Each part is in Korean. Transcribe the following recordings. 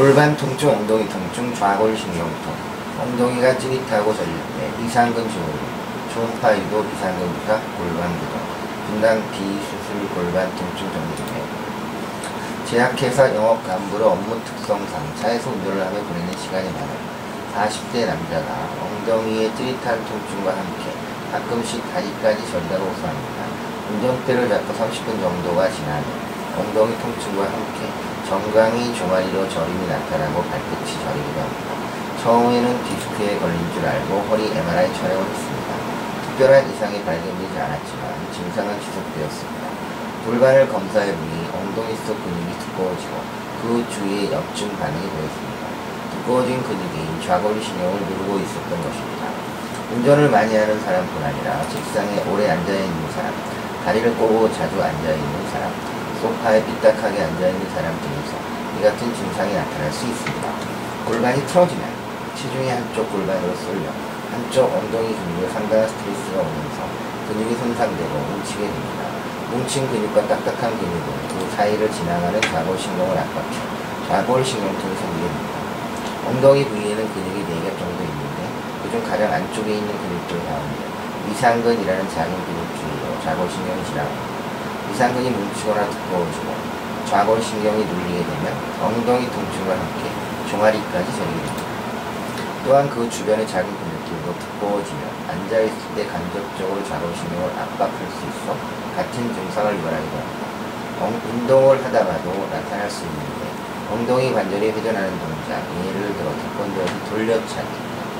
골반 통증, 엉덩이 통증, 좌골 신경통, 엉덩이가 찌릿하고 때, 이상근 증후, 초음파 유도 이상근 부사, 골반 부종, 분당 비수술 골반 통증 정리 중에 제약회사 영업 간부로 업무 특성상 차에서 운전을 하며 보내는 시간이 많아요. 40대 남자가 엉덩이의 찌릿한 통증과 함께 가끔씩 다리까지 저리다가 호소합니다. 운전대를 잡고 30분 정도가 지나면 엉덩이 통증과 함께 정강이 종아리로 저림이 나타나고 발끝이 저리기도 합니다. 처음에는 디스크에 걸린 줄 알고 허리 MRI 촬영을 했습니다. 특별한 이상이 발견되지 않았지만 증상은 지속되었습니다. 골반을 검사해보니 엉덩이 속 근육이 두꺼워지고 그 주위에 염증 반응이 보였습니다. 두꺼워진 근육이 좌골 신경을 누르고 있었던 것입니다. 운전을 많이 하는 사람뿐 아니라 책상에 오래 앉아있는 사람, 다리를 꼬고 자주 앉아있는 사람, 소파에 삐딱하게 앉아있는 사람 등에서 이 같은 증상이 나타날 수 있습니다. 골반이 틀어지면 체중이 한쪽 골반으로 쏠려 한쪽 엉덩이 근육에 상당한 스트레스가 오면서 근육이 손상되고 뭉치게 됩니다. 뭉친 근육과 딱딱한 근육은 그 사이를 지나가는 좌골신경을 압박해 좌골신경통이 생기게 됩니다. 엉덩이 부위에는 근육이 4개 정도 있는데 그중 가장 안쪽에 있는 근육들 가운데 위상근이라는 작은 근육 주위로 좌골신경이 지나갑니다. 위상근이 뭉치거나 두꺼워지고 좌골신경이 눌리게 되면 엉덩이 통증과 함께 종아리까지 됩니다. 또한 그 주변의 작은 근육들도 두꺼워지면 앉아있을 때 간접적으로 좌골신경을 압박할 수 있어 같은 증상을 유발하기도 합니다. 엉- 운동을 하다가도 나타날 수 있는데 엉덩이 관절이 회전하는 동작, 예를 들어 태권도에서 돌려차기,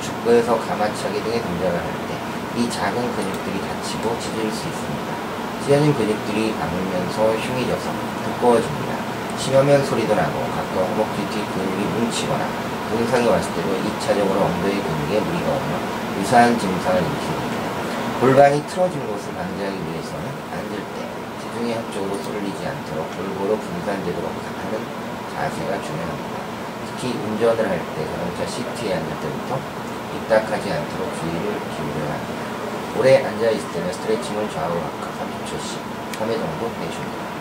축구에서 가마차기 등의 동작을 할 때 이 작은 근육들이 다치고 찢어질 수 있습니다. 찢어진 근육들이 박으면서 흉이 져서 두꺼워집니다. 심하면 소리도 나고 가끔 허벅지 뒤 근육이 뭉치거나 증상이 왔을 때도 2차적으로 엉덩이 근육에 무리가 오며 유사한 증상을 일으킵니다. 골반이 틀어진 것을 방지하기 위해서는 앉을 때 체중이 한쪽으로 쏠리지 않도록 골고루 분산되도록 하는 자세가 중요합니다. 특히 운전을 할 때 자동차 시트에 앉을 때부터 삐딱하지 않도록 주의를 기울여야 합니다. 오래 앉아있을 때는 스트레칭을 좌우로 각각 30초씩 3회 정도 해줍니다.